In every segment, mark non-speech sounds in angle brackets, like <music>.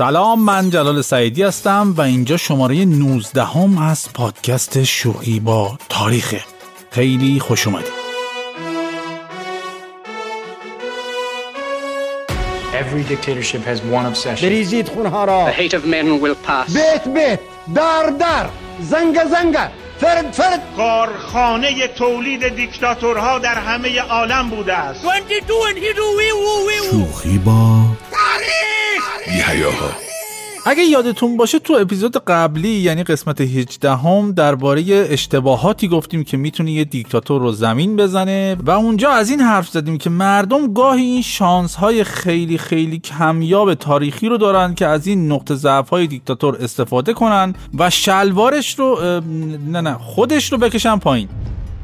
سلام من جلال سعیدی هستم و اینجا شماره 19 هم از پادکست شوخی با تاریخه خیلی خوش اومدید Every dictatorship has one obsession. بریزید خونها را The hate of men will pass. بیت بیت در در زنگ زنگ فرد فرد. کارخانه تولید دیکتاتورها در همه عالم بوده است. شوخی با تاریخ. اگه یادتون باشه تو اپیزود قبلی یعنی قسمت 18 هم درباره اشتباهاتی گفتیم که می‌تونه یه دیکتاتور رو زمین بزنه و اونجا از این حرف زدیم که مردم گاهی این شانس های خیلی خیلی کمیاب تاریخی رو دارن که از این نقطه ضعف های دیکتاتور استفاده کنن و شلوارش رو نه نه خودش رو بکشن پایین.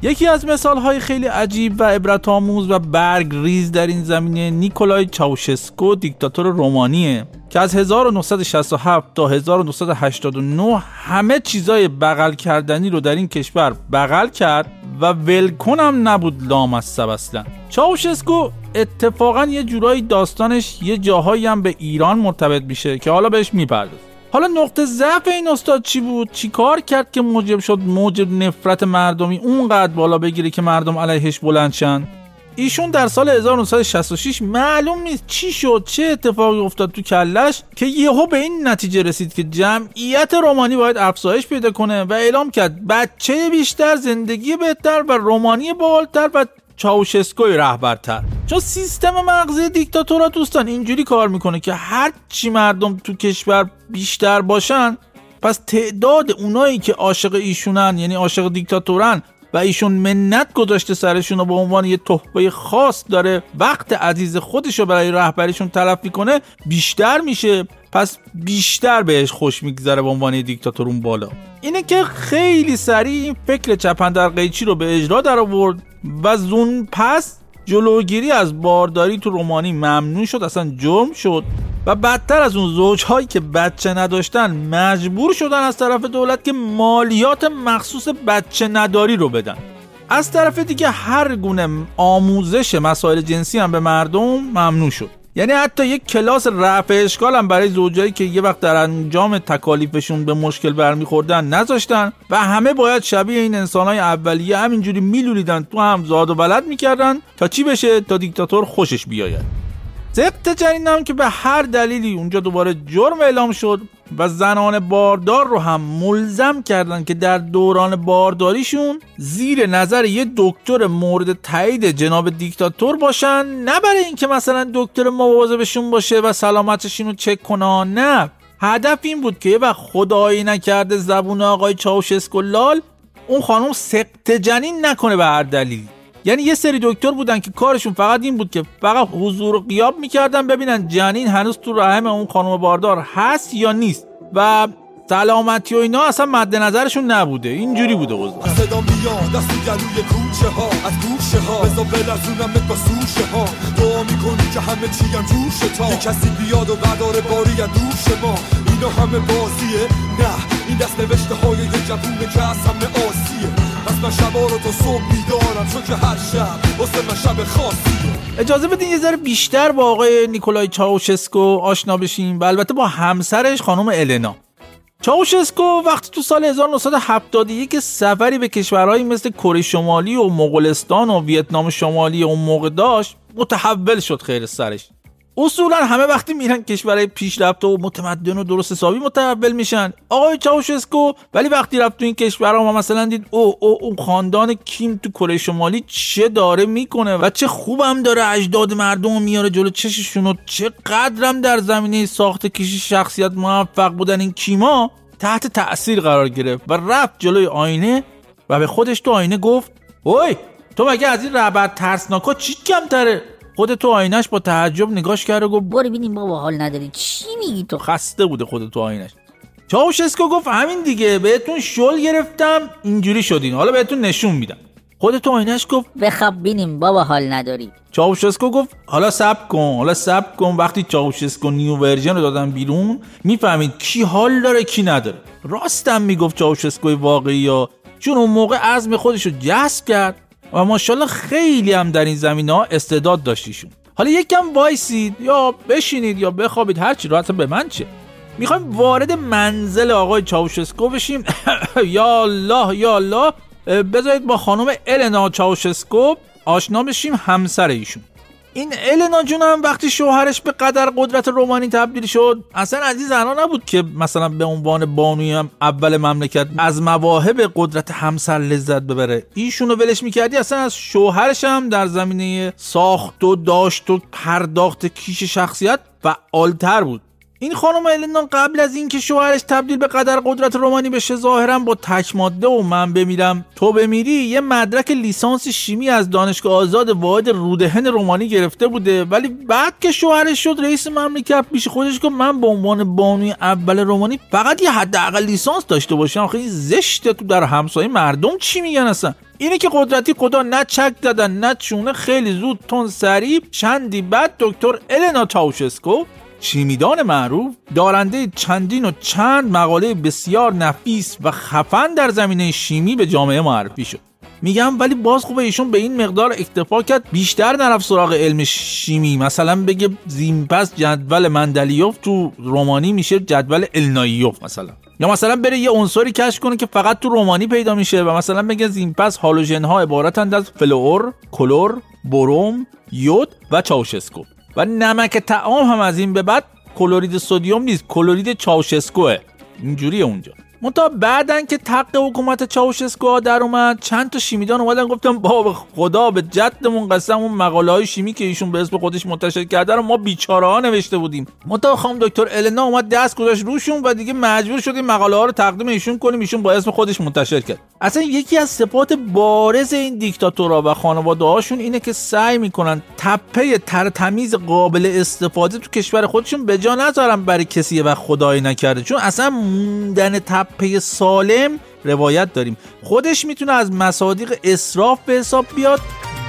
یکی از مثال های خیلی عجیب و عبرت آموز و برگ ریز در این زمینه نیکولای چاوشسکو دیکتاتور رومانیه که از 1967 تا 1989 همه چیزای بغل کردنی رو در این کشور بغل کرد و ولکن هم نبود لام از سب اصلا. چاوشسکو اتفاقا یه جورایی داستانش یه جاهایی هم به ایران مرتبط میشه که حالا بهش میپرداز حالا نقطه ضعف این استاد چی بود؟ چی کار کرد که موجب شد موجب نفرت مردمی اونقدر بالا بگیره که مردم علیهش بلند شن؟ ایشون در سال 1966 معلوم نیست چی شد چه اتفاقی افتاد تو کلش که یهو به این نتیجه رسید که جمعیت رومانی باید افزایش پیدا کنه و اعلام کرد بچه بیشتر زندگی بهتر و رومانی بالتر و چاوشسکوی رهبرتر. چون سیستم مغزی دیکتاتورا دوستان اینجوری کار می‌کنه که هر چی مردم تو کشور بیشتر باشن پس تعداد اونایی که عاشق ایشونن یعنی عاشق دیکتاتورن و ایشون منت گذاشته سرشون رو به عنوان یه تحفه خاص داره وقت عزیز خودش رو برای رهبریشون تلفی کنه بیشتر میشه. پس بیشتر بهش خوش میگذره به عنوان دیکتاتور اون بالا. اینه که خیلی سریع این فکر چپندر قیچی رو به اجرا در آورد و زون پس جلوگیری از بارداری تو رومانی ممنوع شد اصلا جرم شد و بدتر از اون زوجهایی که بچه نداشتن مجبور شدن از طرف دولت که مالیات مخصوص بچه نداری رو بدن. از طرف دیگه هر گونه آموزش مسائل جنسی هم به مردم ممنوع شد. یعنی حتی یک کلاس رفع اشکال هم برای زوجایی که یه وقت در انجام تکالیفشون به مشکل برمیخوردن نذاشتن و همه باید شبیه این انسانهای اولیه همینجوری میلولیدن تو هم زاد و ولد می‌کردن تا چی بشه؟ تا دیکتاتور خوشش بیاید. ضبط جنین که به هر دلیلی اونجا دوباره جرم اعلام شد و زنان باردار رو هم ملزم کردن که در دوران بارداریشون زیر نظر یه دکتر مورد تایید جناب دیکتاتور باشن. نه برای اینکه مثلا دکتر مواظبشون باشه و سلامتشون رو چک کنه نه. هدف این بود که یه وقت خدایی نکرده زبون آقای چاوشسکو لال اون خانم سقط جنین نکنه به هر دلیلی. یعنی یه سری دکتر بودن که کارشون فقط این بود که فقط حضور و غیاب می‌کردن ببینن جنین هنوز تو رحم اون خانم باردار هست یا نیست و سلامتی و اینا اصلا مد نظرشون نبوده. اینجوری بوده اوضاع صدا میاد تو گلوی کوچه ها از گوشه ها. بزا بلرزونم با سوشه ها. دعا می‌کنی که همه چی هم جوشه تا. یه کسی بیاد و قدار باری دوش ما. اینا همه بازیه. نه این دست نوشته های یه جوونه که از همه من شبا رو تا صبح بیدارم چون که هر شب واسه من شب خاصیه. اجازه بدین یه ذره بیشتر با آقای نیکولای چاوشسکو آشنا بشیم. و البته با همسرش خانم النا. چاوشسکو وقتی تو سال 1971 سفری به کشورهایی مثل کره شمالی و مغولستان و ویتنام شمالی اون موقع داشت متحول شد خیر سرش. اصولا همه وقتی میرن کشورهای پیشرفته و متمدن و درست حسابی متحول میشن. آقای چاوشسکو ولی وقتی رفت تو این کشورها ما مثلا دید او او اون خاندان کیم تو کره شمالی چه داره می‌کنه و چه خوبم داره اجداد مردم رو میاره جلو چششون و چه قدرم در زمینه ساخت کشی شخصیت موفق بودن این کیما تحت تأثیر قرار گرفت و رفت جلوی آینه و به خودش تو آینه گفت اوی تو مگه از این رهبر ترسناکا چی کمتره؟ خود تو آینش با تعجب نگاش کرد و گفت برو ببینیم بابا حال نداری. چی میگی تو؟ خسته بوده خود تو آینش چاوشسکو گفت همین دیگه بهتون شل گرفتم اینجوری شدین. حالا بهتون نشون میدم. خود تو آینش گفت بخواب بینیم بابا حال نداری. چاوشسکو گفت حالا صب کن حالا صب کن. وقتی چاوشسکو new version رو دادن بیرون می‌فهمید کی حال داره کی نداره. راستم می‌گفت چاوشسکوی واقعی یا چون اون موقع عزم خودش رو جذب کرد. و ماشاءالله خیلی هم در این زمینه ها استعداد داشتیشون. حالا یک کم وایسید یا بشینید یا بخوابید هرچی راحت به من چه؟ می‌خوایم وارد منزل آقای چاوشسکو بشیم. <coughs> یا الله یا الله. بذارید با خانم النا چاوشسکو آشنا بشیم همسر ایشون. این النا جون هم وقتی شوهرش به قدر قدرت رومانی تبدیل شد اصلا از این زنها نبود که مثلا به عنوان بانوی هم اول مملکت از مواهب قدرت همسر لذت ببره. ایشونو ولش می‌کردی اصلا از شوهرش هم در زمینه ساخت و داشت و پرداخت کیش شخصیت فعالتر بود. این خانم النا قبل از اینکه شوهرش تبدیل به قدر قدرت رومانی بشه ظاهرا با تک ماده و من بمیرم. تو بمیری یه مدرک لیسانس شیمی از دانشگاه آزاد واحد رودهن رومانی گرفته بوده. ولی بعد که شوهرش شد رئیس مملکت پیش خودش گفت من به عنوان بانوی اول رومانی فقط یه حداقل لیسانس داشته باشم. آخه این زشته تو در همسایه مردم چی میگن اصلا؟ اینه که قدرتی خدا نه چک دادن نه چونه خیلی زود تون سریع چندی بعد دکتر النا چاوشسکو چیمیدان معروف دارنده چندین و چند مقاله بسیار نفیس و خفن در زمینه شیمی به جامعه معرفی شد. میگم ولی باز خوبه ایشون به این مقدار اکتفا کرد بیشتر نرفت سراغ علم شیمی. مثلا بگه زین پس جدول مندلیوف تو رومانی میشه جدول النایوف مثلا. یا مثلا بره یه عنصری کشف کنه که فقط تو رومانی پیدا میشه و مثلا بگه زین پس هالوژن ها عبارتند از فلور، کلور، بروم، یود و چاوشسکو. و نمک تعام هم از این به بعد کلورید سدیم نیست. کلورید چاوشسکوه. اینجوریه اونجا. منتها بعدن که تق حکومت چاوشسکو در اومد چند تا شیمیدان اومدن گفتم بابا خدا به جدمون قسم اون مقاله های شیمی که ایشون به اسم خودش منتشر کرده رو ما بیچاره ها نوشته بودیم. منتها خانم دکتر النا اومد دست گذاشت روشون و دیگه مجبور شدیم مقاله ها رو تقدیم ایشون کنیم ایشون با اسم خودش منتشر کرد. اصلا یکی از صفات بارز این دیکتاتورها و خانواده هاشون اینه که سعی می‌کنن تپه تر تمیز قابل استفاده تو کشور خودشون به جا نذارن برای کسی و خدایی نکرده. چون اصلا موندن تپه سالم روایت داریم. خودش می‌تونه از مصادیق اسراف به حساب بیاد.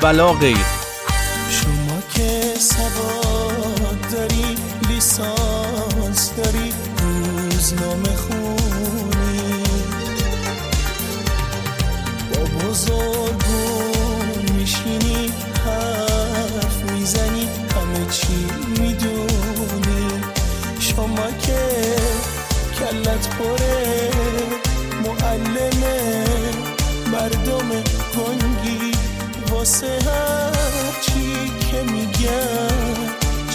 ولا غیر واسه هر چی که میگن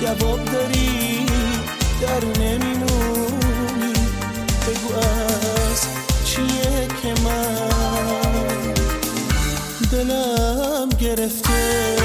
جواب داری در نمیمونی. بگو از چیه که من دلم گرفته؟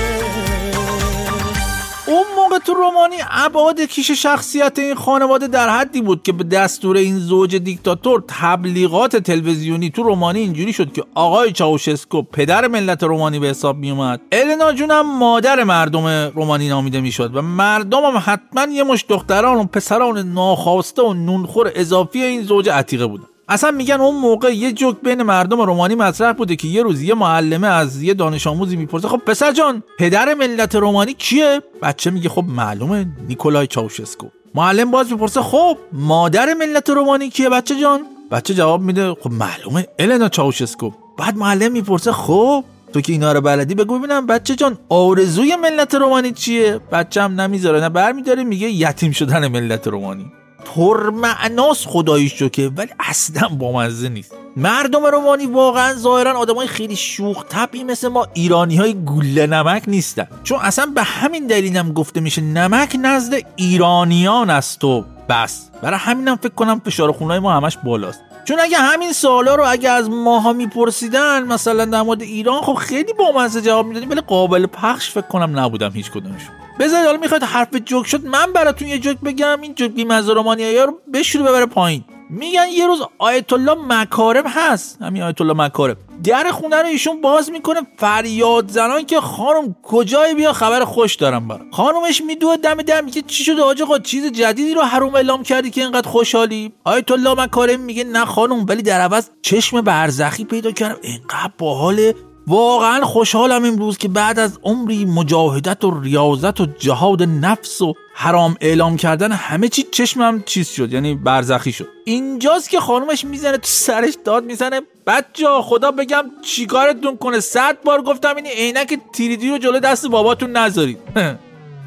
تو رومانی ابعاد کیش شخصیت این خانواده در حدی بود که به دستور این زوج دیکتاتور تبلیغات تلویزیونی تو رومانی اینجوری شد که آقای چاوشسکو پدر ملت رومانی به حساب می اومد النا جون هم مادر مردم رومانی نامیده می‌شد و مردم هم حتما یه مش دختران و پسران ناخواسته و نونخور اضافی این زوج عتیقه بودن. اصلا میگن اون موقع یه جوک بین مردم رومانی مطرح بوده که یه روز یه معلمه از یه دانش آموزی می‌پرسه خب پسر جان پدر ملت رومانی کیه؟ بچه میگه خب معلومه نیکولای چاوشسکو. معلم باز می‌پرسه خب مادر ملت رومانی کیه بچه جان؟ بچه جواب میده خب معلومه النا چاوشسکو. بعد معلم می‌پرسه خب تو که اینا رو بلدی بگو ببینم بچه جان آرزوی ملت رومانی چیه؟ بچه هم نمی‌ذاره نه برمیداره میگه یتیم شدن ملت رومانی. پرمعناس خداییش رو که ولی اصلا بامزه نیست. مردم رومانی واقعا ظاهرا آدمای خیلی شوخ طبعی مثل ما ایرانی های گوله نمک نیستن. چون اصلا به همین دلیل هم گفته میشه نمک نزد ایرانیان است و بس. برای همینم فکر کنم فشار خونای ما همش بالاست. چون اگه همین سوالا رو اگه از ماها میپرسیدن مثلا در مورد ایران خب خیلی بامزه جواب می‌دادیم ولی قابل پخش فکر کنم نبودم هیچ کدومشون. بذارید حالا می‌خواید حرف جوک شد من براتون یه جوک بگم این جوک بیمزه رومانیایی رو بشوره ببره پایین. میگن یه روز آیت الله مکارم هست. همین آیت الله مکارم. در خونه رو ایشون باز می‌کنه فریاد زنان که خانم کجای بیا خبر خوش دارم برام. خانمش میدوه دم در میگه چی شده آج آقا؟ چیز جدیدی رو حروم اعلام کردی که اینقدر خوشحالی؟ آیت الله مکارم میگه نه خانم ولی در عوض چشم برزخی پیدا کردم. اینقدر باحاله. واقعا خوشحالم امروز که بعد از عمری مجاهدت و ریاضت و جهاد نفس و حرام اعلام کردن همه چی چشمم چیز شد یعنی برزخی شد. اینجاست که خانومش می‌زنه تو سرش داد می‌زنه. بچه خدا بگم چیکارتون کنه؟ صد بار گفتم این عینک تیریدی رو جلو دست باباتون نذارید. <laughs>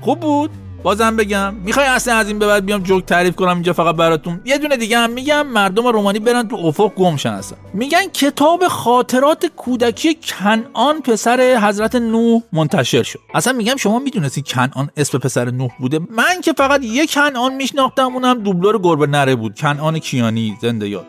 خوب بود؟ بازم بگم می‌خوای اصلا از این به بعد بیام جوک تعریف کنم اینجا فقط براتون؟ یه دونه دیگه هم میگم مردم رومانی برن تو افق گم شن اصلا. میگن کتاب خاطرات کودکی کنعان پسر حضرت نوح منتشر شد. اصلا میگم شما می‌دونستی کنعان اسم پسر نوح بوده؟ من که فقط یه کنعان میشناختم اونم دوبلور گربه نره بود. کنعان کیانی زنده یاد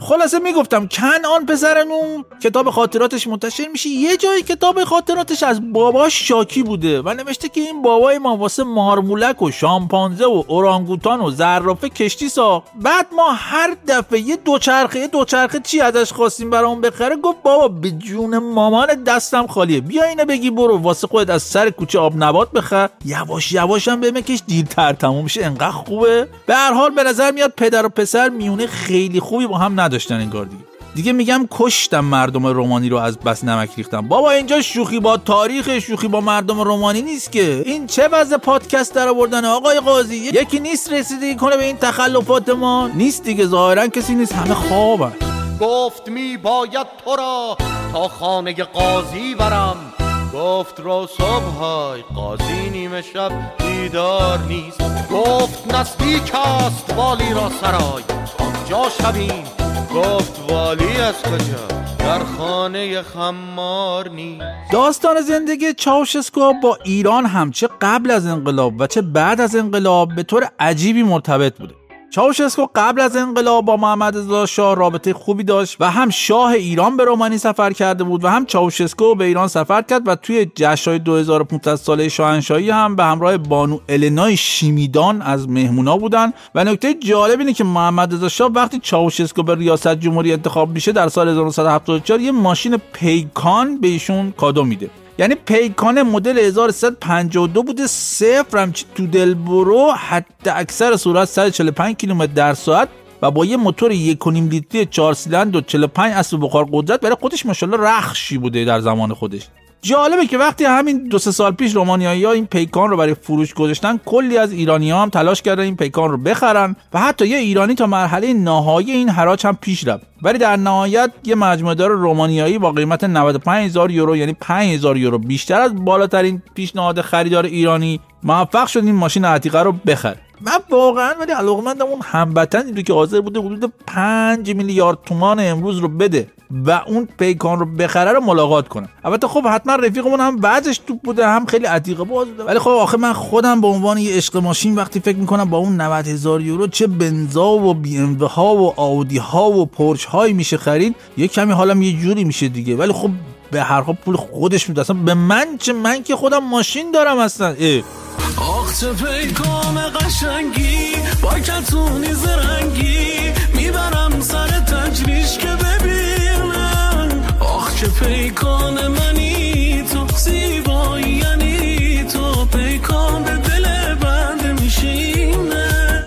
خلاصه می‌گفتم کنعان پسر نوح کتاب خاطراتش منتشر میشه. یه جای کتاب خاطراتش از باباش شاکی بوده و نوشته که این بابای ما واسه مارمولک و شامپانزه و اورانگوتان و زرافه کشتی ساخت بعد ما هر دفعه یه دوچرخه یه دوچرخه چی ازش خواستیم برامون بخره؟ گفت بابا به جون مامان دستم خالیه. بیا اینو بگی برو واسه خودت از سر کوچه آب نبات بخر. یواش یواش هم بمکش دیرتر تموم شه. انقدر خوبه. به هر حال به نظر میاد پدر و پسر میونه خیلی خوبی با هم نداشتن انگار دیگه. دیگه میگم کشتم مردم رومانی رو از بس نمک ریختم. بابا اینجا شوخی با تاریخ شوخی با مردم رومانی نیست که. این چه وضع پادکست در آوردن آقای قاضی؟ یکی نیست رسیدگی کنه به این تخلفات ما. نیست دیگه ظاهرا کسی نیست همه خوابن. گفت می باید تو را تا خانه قاضی برم. گفت رو صبحای قاضی نیمه شب بیدار نیست. گفت نزدیک است والی را سرای. آنجا شویم. گفت والی از کجا؟ در خانه خمار نیست. داستان زندگی چاوشسکو با ایران هم چه قبل از انقلاب و چه بعد از انقلاب به طور عجیبی مرتبط بوده. چاوشسکو قبل از انقلاب با محمد رضا شاه رابطه خوبی داشت و هم شاه ایران به رومانی سفر کرده بود و هم چاوشسکو به ایران سفر کرد و توی جشن‌های 2500 ساله شاهنشاهی هم به همراه بانو النای شیمیدان از مهمونا بودن. و نکته جالب اینه که محمد رضا شاه وقتی چاوشسکو به ریاست جمهوری انتخاب میشه در سال 1974 یه ماشین پیکان به ایشون کادو میده. یعنی پیکان مدل 1352 بوده. صفر همچی تو دل برو حد اکثر سرعت 145 کیلومتر در ساعت و با یه موتور 1.5 لیتری 4 سیلندر و 45 اسب بخار قدرت برای خودش ماشاءالله رخشی بوده در زمان خودش. جالبه که وقتی همین دو سه سال پیش رومانیایی ها این پیکان رو برای فروش گذاشتن کلی از ایرانی ها هم تلاش کردن این پیکان رو بخرن و حتی یه ایرانی تا مرحله نهایی این حراج هم پیش رفت. ولی در نهایت یه مجموعه دار رومانیایی با قیمت 95000 یورو یعنی 5000 یورو بیشتر از بالاترین پیشنهاد خریدار ایرانی موفق شد این ماشین عتیقه رو بخره. من واقعا ولی علاقمندم اون هموطنی رو که حاضر بوده حدود 5 میلیارد تومان امروز رو بده. و اون پیکان رو بخره رو ملاقات کنم البته خب حتما رفیقمون هم وضعش توپ بوده هم خیلی عتیقه باز بوده. ولی خب آخه من خودم به عنوان یه عشق ماشین وقتی فکر می‌کنم با اون 90 هزار یورو چه بنزا و بی ام ها و آودی ها و پورش هایی میشه خرید یه کمی حالم یه جوری میشه دیگه. ولی خب به هر حال پول خودش میده. اصلا به من چه؟ من که خودم ماشین دارم اصلا. اه. آخ چه پیکان قشنگی با کتونی زرنگی می‌برم سر تجریش که پیکان منی تو زیبایی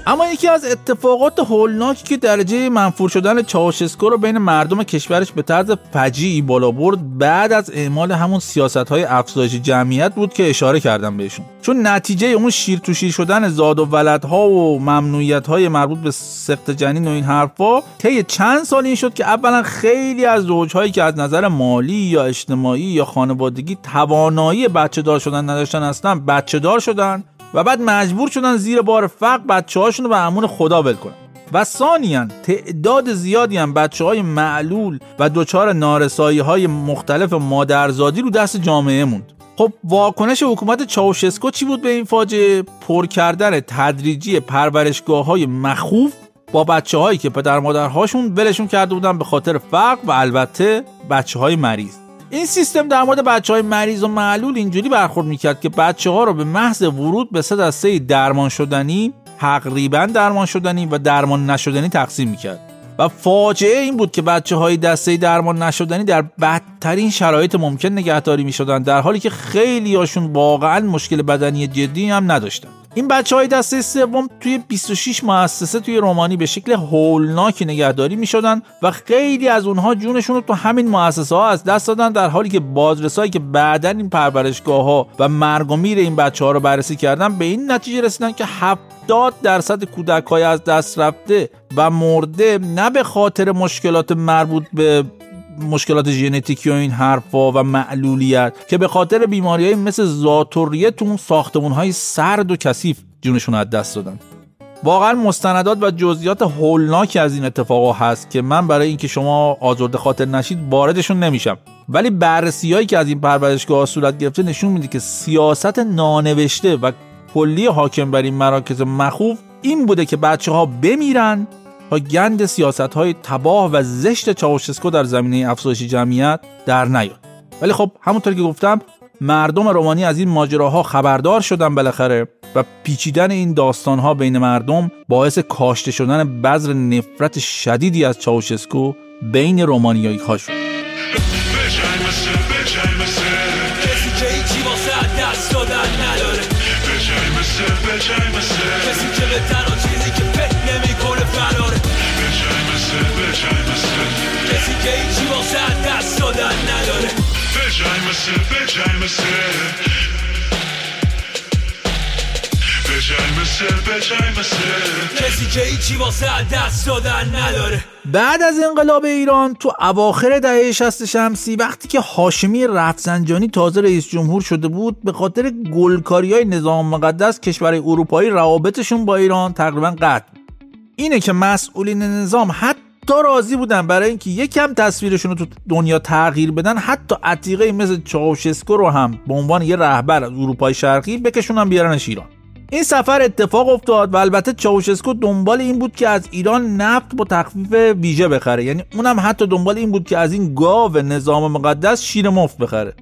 اما یکی از اتفاقات هولناکی که درجه منفور شدن چاوشسکو رو بین مردم کشورش به طرز فجیعی بالا برد بعد از اعمال همون سیاست های افزایش جمعیت بود که اشاره کردم بهشون. چون نتیجه اون شیر تو شیر شدن زاد و ولدها و ممنوعیت های مربوط به سخت جنین و این حرفا طی چند سال این شد که اولا خیلی از زوجهایی که از نظر مالی یا اجتماعی یا خانوادگی توانایی بچه دار شدن نداشتن هستن بچه دار شدن. و بعد مجبور شدن زیر بار فقر بچه هاشون رو به امون خدا ول کنن. و ثانیا تعداد زیادی هم بچه های معلول و دچار نارسایی های مختلف مادرزادی رو دست جامعه موند. خب واکنش حکومت چاوشسکو چی بود به این فاجعه؟ پر کردن تدریجی پرورشگاه های مخوف با بچه هایی که پدر مادرهاشون ولشون کرده بودن به خاطر فقر و البته بچه های مریض. این سیستم در مورد بچه های مریض و معلول اینجوری برخورد می‌کرد که بچه ها رو به محض ورود به سه دسته درمان شدنی تقریبا درمان شدنی و درمان نشدنی تقسیم می‌کرد. و فاجعه این بود که بچه های دسته درمان نشدنی در بدترین شرایط ممکن نگهداری می شدن در حالی که خیلی هاشون واقعا مشکل بدنی جدی هم نداشتن این بچه های دسته سوم توی 26 مؤسسه توی رومانی به شکل هولناکی نگهداری می شدن و خیلی از اونها جونشون رو تو همین مؤسسه ها از دست دادن در حالی که بازرسایی که بعدا این پرورشگاه ها و مرگ و میر این بچه ها رو بررسی کردن به این نتیجه رسیدن که 70 درصد کودک های از دست رفته و مرده نه به خاطر مشکلات مربوط به مشکلات ژنتیکی و این حرفا و معلولیت که به خاطر بیماری های مثل زاتوریه تو اون ساختمون های سرد و کثیف جونشون از دست دادن. واقعا مستندات و جزئیات هولناکی از این اتفاقا هست که من برای اینکه شما آزرده خاطر نشید واردشون نمیشم. ولی بررسی هایی که از این پرورشگاه صورت گرفته نشون میده که سیاست نانوشته و کلی حاکم بر این مراکز مخوف این بوده که بچه ها بمیرن تا گند سیاست های تباه و زشت چاوشسکو در زمینه افزایش جمعیت در نیاد. ولی خب همونطور که گفتم مردم رومانی از این ماجراها خبردار شدن بالاخره و پیچیدن این داستانها بین مردم باعث کاشته شدن بذر نفرت شدیدی از چاوشسکو بین رومانیایی ها شد. کسی که کسی که هیچی واسه دست دادن نداره. بعد از انقلاب ایران تو اواخر دهه 60 شمسی وقتی که هاشمی رفسنجانی تازه رئیس جمهور شده بود به خاطر گلکاری های نظام مقدس کشورهای اروپایی روابطشون با ایران تقریبا قطع. اینه که مسئولین نظام حتی راضی بودن برای اینکه یکم تصویرشون رو تو دنیا تغییر بدن حتی عتیقه مثل چاوشسکو رو هم به عنوان یه رهبر از اروپای شرقی بکشونن بیارنش ایران. این سفر اتفاق افتاد و البته چاوشسکو دنبال این بود که از ایران نفت با تخفیف ویژه بخره. یعنی اونم حتی دنبال این بود که از این گاو نظام مقدس شیر مفت بخره.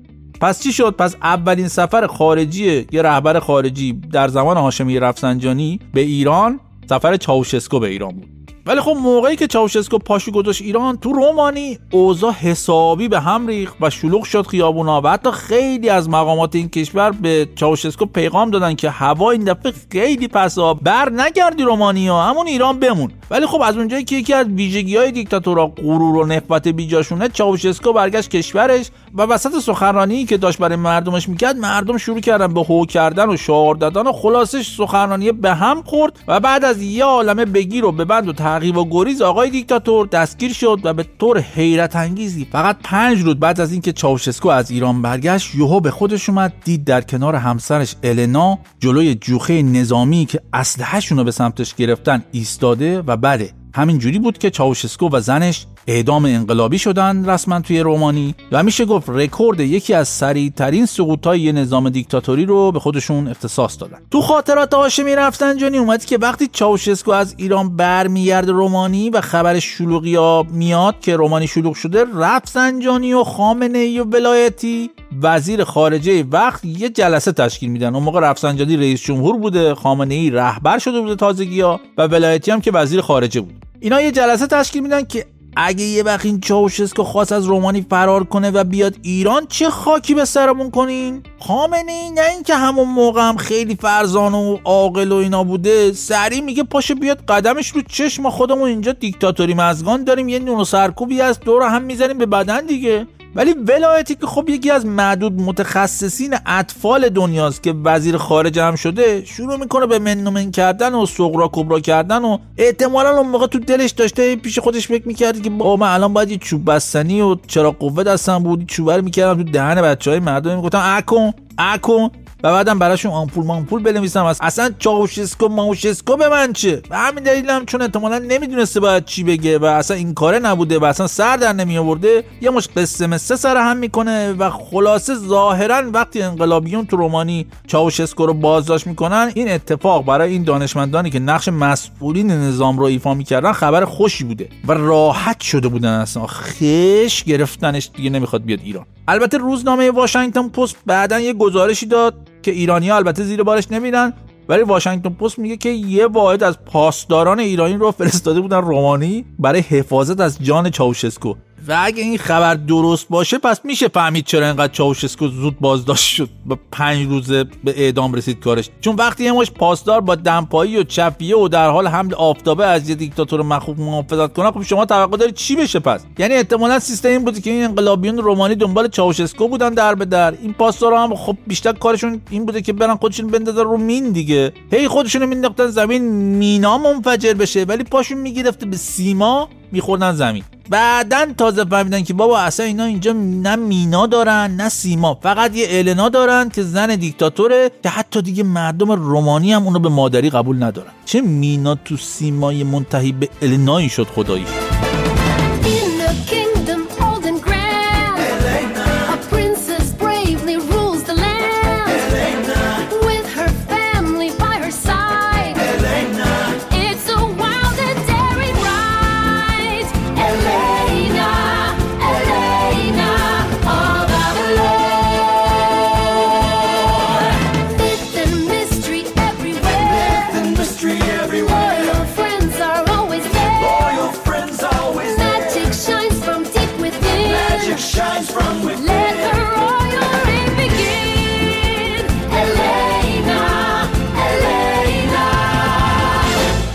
پس چی شد؟ پس اولین سفر خارجی یه رهبر خارجی در زمان هاشمی رفسنجانی به ایران سفر چاوشسکو به ایران بود. ولی خب موقعی که چاوشسکو پاشو گذاشت ایران تو رومانی اوضاع حسابی به هم ریخت و شلوغ شد خیابونا و حتی خیلی از مقامات این کشور به چاوشسکو پیغام دادن که هوا این دفعه خیلی پسا بر نگردی رومانیا همون ایران بمون. ولی خب از اونجایی که یکی از ویژگی های دیکتاتورا غرور و نفرت بیجاشونه چاوشسکو برگشت کشورش و وسط سخنرانی که داشت برای مردمش می‌کرد مردم شروع کردن به هو کردن و شعار دادن و خلاصش سخنرانی به هم خورد و بعد از یه عالمه بگیر و ببند و تعقیب و گریز آقای دیکتاتور دستگیر شد و به طور حیرت انگیزی فقط پنج روز بعد از اینکه چاوشسکو از ایران برگشت یهو به خودش اومد دید در کنار همسرش النا جلوی جوخه نظامی که اسلحه‌شون رو به سمتش گرفتن ایستاده و بله همین جوری بود که چاوشسکو و زنش اعدام انقلابی شدن رسما توی رومانی و میشه گفت رکورد یکی از سریعترین سقوطهای یه نظام دیکتاتوری رو به خودشون اختصاص دادن. تو خاطرات هاشمی رفسنجانی اومد که وقتی چاوشسکو از ایران برمیگرده رومانی و خبر شلوغی ها میاد که رومانی شلوغ شده رفسنجانی و خامنه ای و ولایتی. وزیر خارجه وقت یه جلسه تشکیل میدن. اون موقع رفسنجانی رئیس جمهور بوده خامنه ای رهبر شده بوده تازگی ها و ولایتی هم که وزیر خارجه بود. اینا یه جلسه تشکیل میدن که اگه یه وقت این چاوشسکو خواست از رومانی فرار کنه و بیاد ایران چه خاکی به سرمون کنین؟ خامنه ای نه اینکه همون موقع هم خیلی فرزانه و عاقل و اینا بوده. سریع میگه پاشه بیاد قدمش رو چشم خودمون. اینجا دیکتاتوری مزگان داریم یه نون سرکوبی از دور هم می‌زنیم به بدن دیگه. ولی ولایتی که خب یکی از معدود متخصصین اطفال دنیاست که وزیر خارجه هم شده شروع می‌کنه به من کردن و سغرا کبرا کردن و احتمالا اون موقع تو دلش داشته پیش خودش فکر می‌کرد که با من الان باید یه چوب بستنی و چرا قوه دستم بود چوبه رو می‌کردم تو دهن بچه های مردم. می‌گفتم اکن اکن و بعدم براشون آمپول مامپول بنویسم. اصلا چاوشسکو ماوشسکو به من چه؟ به همین دلیلم چون احتمالا نمی‌دونسته باید چی بگه و اصلا این کاره نبوده و اصلا سر در نمی آورده یه مش قصه مسه سر هم می‌کنه و خلاصه ظاهرا وقتی انقلابیون تو رومانی چاوشسکو رو بازداشت می‌کنن این اتفاق برای این دانشمندانی که نقش مسئولین نظام رو ایفا می‌کردن خبر خوشی بوده و راحت شده بودن اصلا. خش گرفتنش دیگه نمی‌خواد بیاد ایران. البته روزنامه واشنگتن پست بعدا یه گزارشی داد که ایرانی ها البته زیر بارش نمیرن ولی واشنگتن پست میگه که یه واحد از پاسداران ایرانی رو فرستاده بودن رومانی برای حفاظت از جان چاوشسکو. و اگه این خبر درست باشه پس میشه فهمید چرا اینقدر چاوشسکو زود بازداشت شد و پنج روزه به اعدام رسید کارش. چون وقتی یه پاسدار با دمپایی و چفیه و در حال حمل آفتابه از یه دیکتاتور مخوف محافظت کنه خب شما توقع دارید چی بشه پس؟ یعنی احتمالا سیستم این بوده که این انقلابیون رومانی دنبال چاوشسکو بودن در به در. این پاسدارا هم خب بیشتر کارشون این بوده که برن خودشون بندازن رو مین دیگه. هی خودشون مینداختن زمین مینا منفجر بشه ولی پاشون می‌گرفته به سیما. میخوردن زمین. بعدا تازه فهمیدن که بابا اصلا اینا اینجا نه مینا دارن نه سیما. فقط یه النا دارن که زن دیکتاتوره که حتی دیگه مردم رومانی هم اونو به مادری قبول ندارن. چه مینا تو سیمای منتهی به النایی شد خدایی.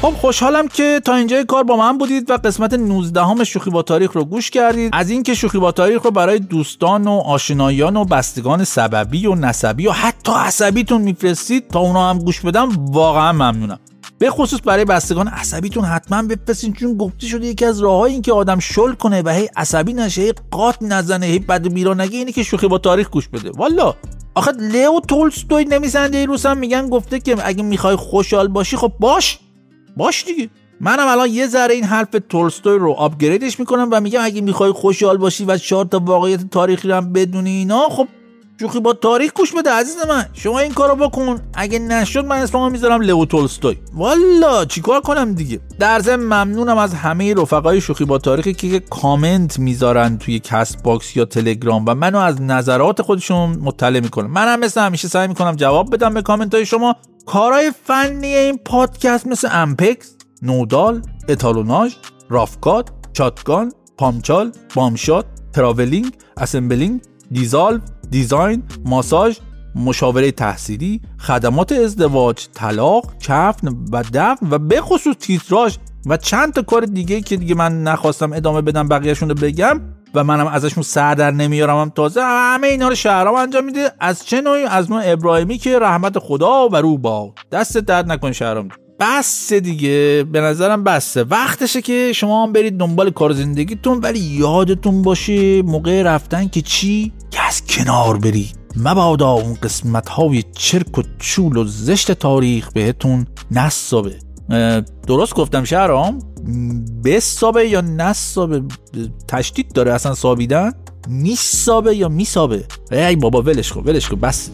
خب خوشحالم که تا اینجای کار با من بودید و قسمت 19 همه شوخی با تاریخ رو گوش کردید. از اینکه شوخی با تاریخ رو برای دوستان و آشنایان و بستگان سببی و نسبی و حتی عصبیتون میفرستید تا اونا هم گوش بدم واقعا ممنونم. به خصوص برای بستگان عصبیتون حتما بفرستین چون گفته شده یکی از راههای این که آدم شل کنه و هی عصبی نشه هی قات نزنه هی بد و بیرا نگه اینه که شوخی با تاریخ گوش بده. والا. آخه لئو تولستوی نویسنده روس هم میگن گفته که اگه می‌خوای خوشحال باشی خب باش. باش دیگه. منم الان یه ذره این حرف تولستوی رو upgrade ش می‌کنم و میگم اگه می‌خوای خوشحال باشی و چهار تا واقعیت تاریخی رو هم بدونی اینا خب شوخی با تاریخ گوش بده عزیز من. شما این کارو بکن. اگه نشد من اسممو می‌ذارم لئو تولستوی. والا چیکار کنم دیگه؟ در ضمن ممنونم از همه رفقای شوخی با تاریخی که کامنت می‌ذارن توی Castbox یا تلگرام و منو از نظرات خودشون مطلع می‌کنن. منم مثل همیشه سعی می‌کنم جواب بدم به کامنت های شما. کارهای فنی این پادکست مثل امپکس نودال اتالوناژ رافکات چاتگان پامچال بامشات تراولینگ اسمبلینگ دیزالو دیزاین ماساژ مشاوره تحصیلی خدمات ازدواج طلاق کفن و دفن و به خصوص تیتراژ و چند تا کار دیگه که دیگه من نخواستم ادامه بدم بقیهشون رو بگم و منم ازشون سر در نمیارم هم. تازه همه اینا رو شهرام انجام میده. از چه نوعی؟ از نوع ابراهیمی که رحمت خدا و رو با دست درد نکن شهرام بس دیگه. به نظرم بسه. وقتشه که شما هم برید دنبال کار زندگیتون ولی یادتون باشه موقع رفتن که چی؟ که از کنار برید. مبادا اون قسمت های چرک و چول و زشت تاریخ بهتون نصابه. درست گفتم شهرام؟ بسابه یا نصابه؟ تشدید داره اصلا سابیدن؟ میسابه یا میسابه؟ ای بابا ولش کن ولش کن بس.